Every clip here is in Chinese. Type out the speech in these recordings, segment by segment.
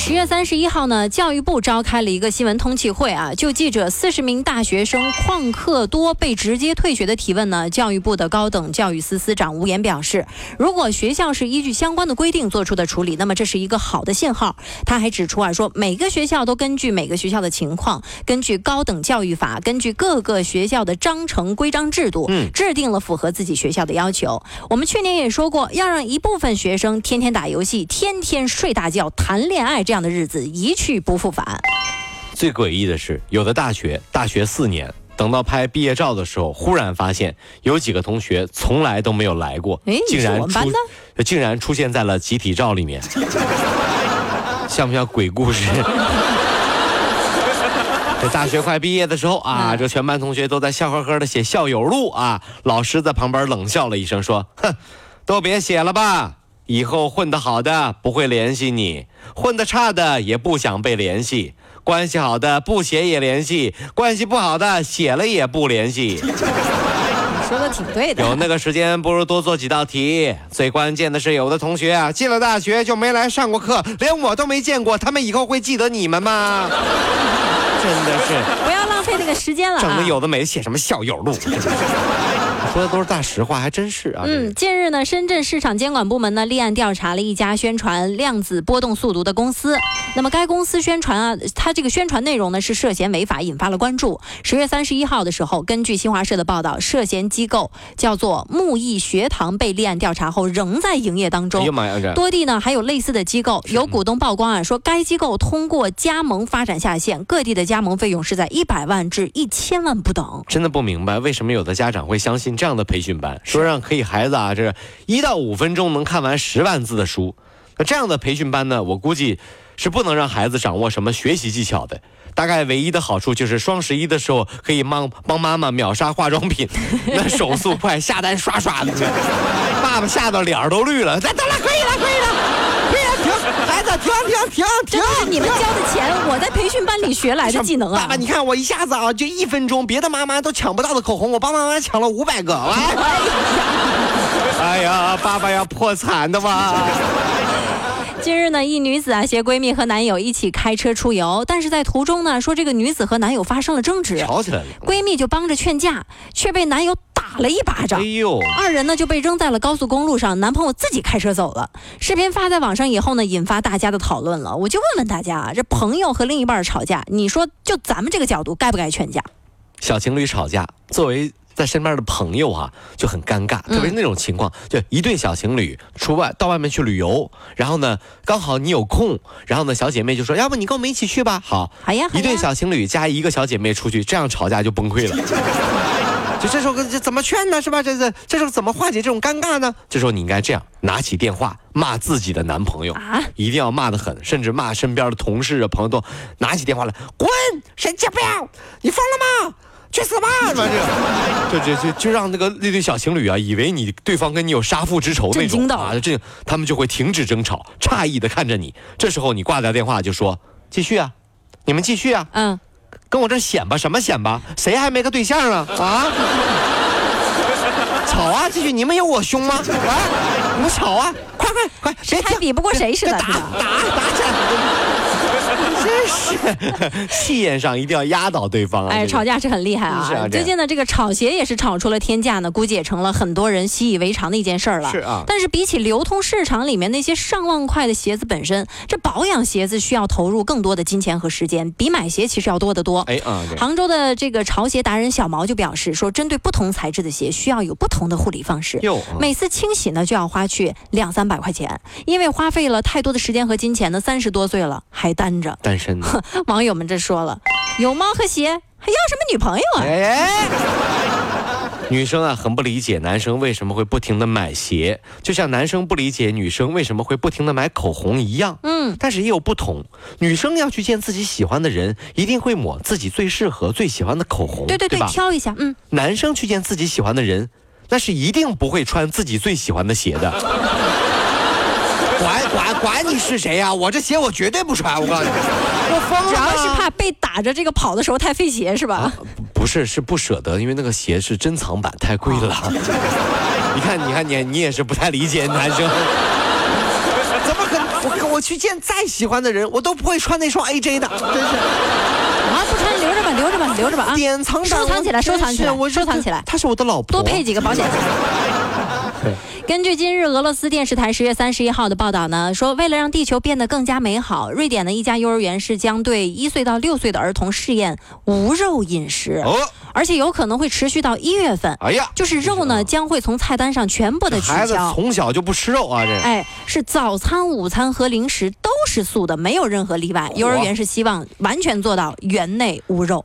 在十月三十一号呢，教育部召开了一个新闻通气会啊，就记者四十名大学生旷课多被直接退学的提问呢，教育部的高等教育司司长吴岩表示，如果学校是依据相关的规定做出的处理，那么这是一个好的信号。他还指出啊，说每个学校都根据每个学校的情况，根据高等教育法，根据各个学校的章程规章制度，嗯，制定了符合自己学校的要求。我们去年也说过，要让一部分学生天天打游戏，天天睡大觉，谈恋爱。这样的日子一去不复返。最诡异的是，有的大学大学四年，等到拍毕业照的时候，忽然发现有几个同学从来都没有来过，竟然出竟然出现在了集体照里面，像不像鬼故事？这大学快毕业的时候啊，这全班同学都在笑呵呵的写校友录啊，老师在旁边冷笑了一声说：“哼，都别写了吧。”以后混得好的不会联系你，混得差的也不想被联系。关系好的不写也联系，关系不好的写了也不联系。说的挺对的。有那个时间，不如多做几道题。最关键的是，有的同学啊，进了大学就没来上过课，连我都没见过，他们以后会记得你们吗？真的是，不要浪费那个时间了。整的有的没写什么校友录。说的都是大实话，还真是啊。嗯，近日呢，深圳市场监管部门呢立案调查了一家宣传量子波动速读的公司。那么该公司宣传啊，它这个宣传内容呢是涉嫌违法，引发了关注。十月三十一号的时候，根据新华社的报道，涉嫌机构叫做木易学堂被立案调查后仍在营业当中。哎呀妈呀！多地呢还有类似的机构，有股东曝光啊，说该机构通过加盟发展下线，各地的加盟费用是在一百万至一千万不等。真的不明白为什么有的家长会相信。这样的培训班说让可以孩子啊，这一到五分钟能看完十万字的书，那这样的培训班呢，我估计是不能让孩子掌握什么学习技巧的。大概唯一的好处就是双十一的时候可以帮帮妈妈秒杀化妆品，那手速快，下单刷刷的，爸爸吓得脸都绿了。得了，可以了，可以了。停停停停！这是你们交的钱，我在培训班里学来的技能啊！爸爸，你看我一下子啊，就一分钟，别的妈妈都抢不到的口红，我帮妈妈抢了五百个。哎呀，爸爸要破产的吧？近日呢，一女子啊携闺蜜和男友一起开车出游，但是在途中呢，说这个女子和男友发生了争执，吵起来了。闺蜜就帮着劝架，却被男友打了一巴掌。哎呦，二人呢就被扔在了高速公路上，男朋友自己开车走了。视频发在网上以后呢，引发大家的讨论了。我就问问大家啊，这朋友和另一半吵架，你说就咱们这个角度，该不该劝架？小情侣吵架，作为。在身边的朋友啊就很尴尬，特别是那种情况，就一对小情侣出外到外面去旅游，然后呢刚好你有空，然后呢小姐妹就说要不你跟我们一起去吧，好，好呀，一对小情侣加一个小姐妹出去，这样吵架就崩溃了。就这时候这怎么劝呢？是吧？这这这时候怎么化解这种尴尬呢？这时候你应该这样，拿起电话骂自己的男朋友啊，一定要骂得狠，甚至骂身边的同事啊朋友都拿起电话来，滚，神经病，你疯了吗？去死吧！就就就就让那个那对小情侣啊，以为你对方跟你有杀父之仇那种啊，这他们就会停止争吵，诧异的看着你。这时候你挂掉电话就说：“继续啊，你们继续啊，嗯，跟我这显吧，什么显吧？谁还没个对象啊？啊？吵啊！继续，你们有我凶吗？啊，你们吵啊！快快快，谁还比不过谁似的？打打打起来！”真是气焰上一定要压倒对方啊！哎，吵架是很厉害啊！最近呢，这个炒鞋也是炒出了天价呢，估计也成了很多人习以为常的一件事儿了。是啊，但是比起流通市场里面那些上万块的鞋子本身，这保养鞋子需要投入更多的金钱和时间，比买鞋其实要多得多。哎啊！杭州的这个潮鞋达人小毛就表示说，针对不同材质的鞋，需要有不同的护理方式。每次清洗呢，就要花去两三百块钱，因为花费了太多的时间和金钱呢，三十多岁了还单着。单身的 网友们这说了，有猫和鞋还要什么女朋友啊？女生啊，很不理解男生为什么会不停的买鞋，就像男生不理解女生为什么会不停的买口红一样。嗯，但是也有不同。女生要去见自己喜欢的人，一定会抹自己最适合、最喜欢的口红，对对对，吧？挑一下，嗯，男生去见自己喜欢的人，那是一定不会穿自己最喜欢的鞋的。管管管你是谁呀、我这鞋我绝对不穿，我告诉你，我疯了主。要是怕被打着这个跑的时候太费鞋是吧？不是，是不舍得，因为那个鞋是珍藏版，太贵了。你看，你看，你你也是不太理解男生。怎么可能？我我去见再喜欢的人，我都不会穿那双 AJ 的，真是啊，不穿留着吧，留着吧，留着吧啊！典藏版。收藏起来，收藏起来，我收藏起来，他是我的老婆，多配几个保险箱。根据今日俄罗斯电视台十月三十一号的报道呢，说为了让地球变得更加美好，瑞典的一家幼儿园是将对一岁到六岁的儿童试验无肉饮食，哦，而且有可能会持续到一月份。哎呀，就是肉呢将会从菜单上全部的取孩子消。从小就不吃肉啊，这哎，是早餐、午餐和零食都是素的，没有任何例外。幼儿园是希望完全做到园内无肉。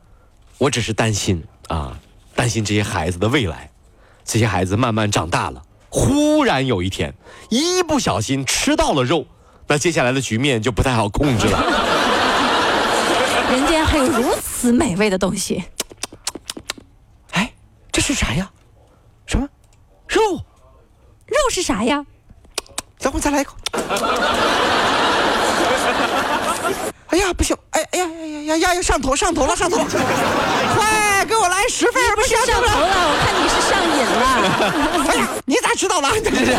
我只是担心啊，担心这些孩子的未来。这些孩子慢慢长大了，忽然有一天，一不小心吃到了肉，那接下来的局面就不太好控制了。人间还有如此美味的东西，哎，这是啥呀？什么？肉？肉是啥呀？等会再来一口。哎呀，不行！哎哎呀呀呀呀呀！上头上头了上头了！快给我来十份，不是上头了，我看你是上瘾了。哎呀，你咋知道了？对对对。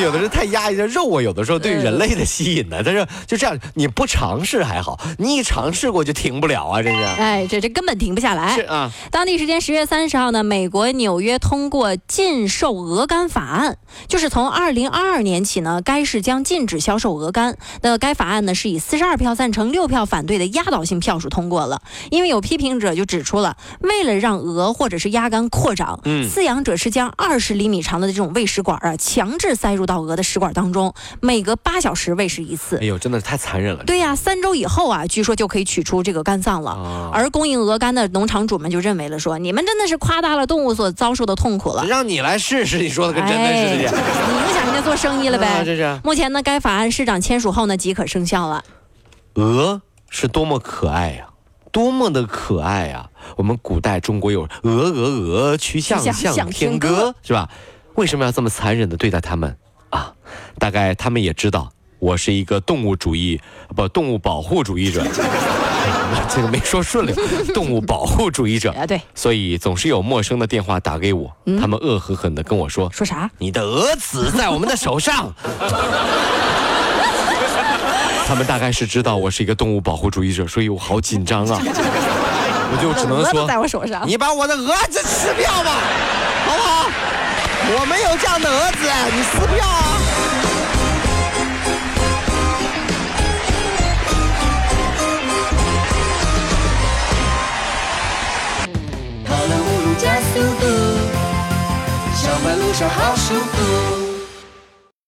有的人太压抑，这肉啊，有的时候对人类的吸引呢。但是就这样，你不尝试还好，你一尝试过就停不了啊！这是。哎，这这根本停不下来。是啊。当地时间十月三十号呢，美国纽约通过禁售鹅肝法案，就是从二零二二年起呢，该市将禁止销售鹅肝。那该法案呢是以四十二票赞成、六票反对的压倒性票数通过了。因为有批评者就指出了，为了让鹅或者是鸭肝扩张，嗯饲养者是将二十厘米长的这种喂食管啊，强制塞入到鹅的食管当中，每隔八小时喂食一次哎。呦，真的是太残忍了。对呀、三周以后啊，据说就可以取出这个肝脏了。啊而供应鹅肝的农场主们就认为了说，你们真的是夸大了动物所遭受的痛苦了。让你来试试，你说的跟真的哎似的。你影响人家做生意了呗？啊这是目前呢，该法案市长签署后呢，即可生效了。鹅是多么可爱呀、多么的可爱呀、我们古代中国有鹅鹅鹅，曲项向向天歌，是吧？为什么要这么残忍的对待他们啊？大概他们也知道我是一个动物主义不动物保护主义者，这个没说顺溜，动物保护主义者。啊，对，所以总是有陌生的电话打给我，他们恶狠狠地跟我说说啥？你的鹅子在我们的手上。他们大概是知道我是一个动物保护主义者，所以我好紧张啊！我就只能说在我手上。你把我的鹅子吃掉吧，好不好？我没有这样的儿子，你撕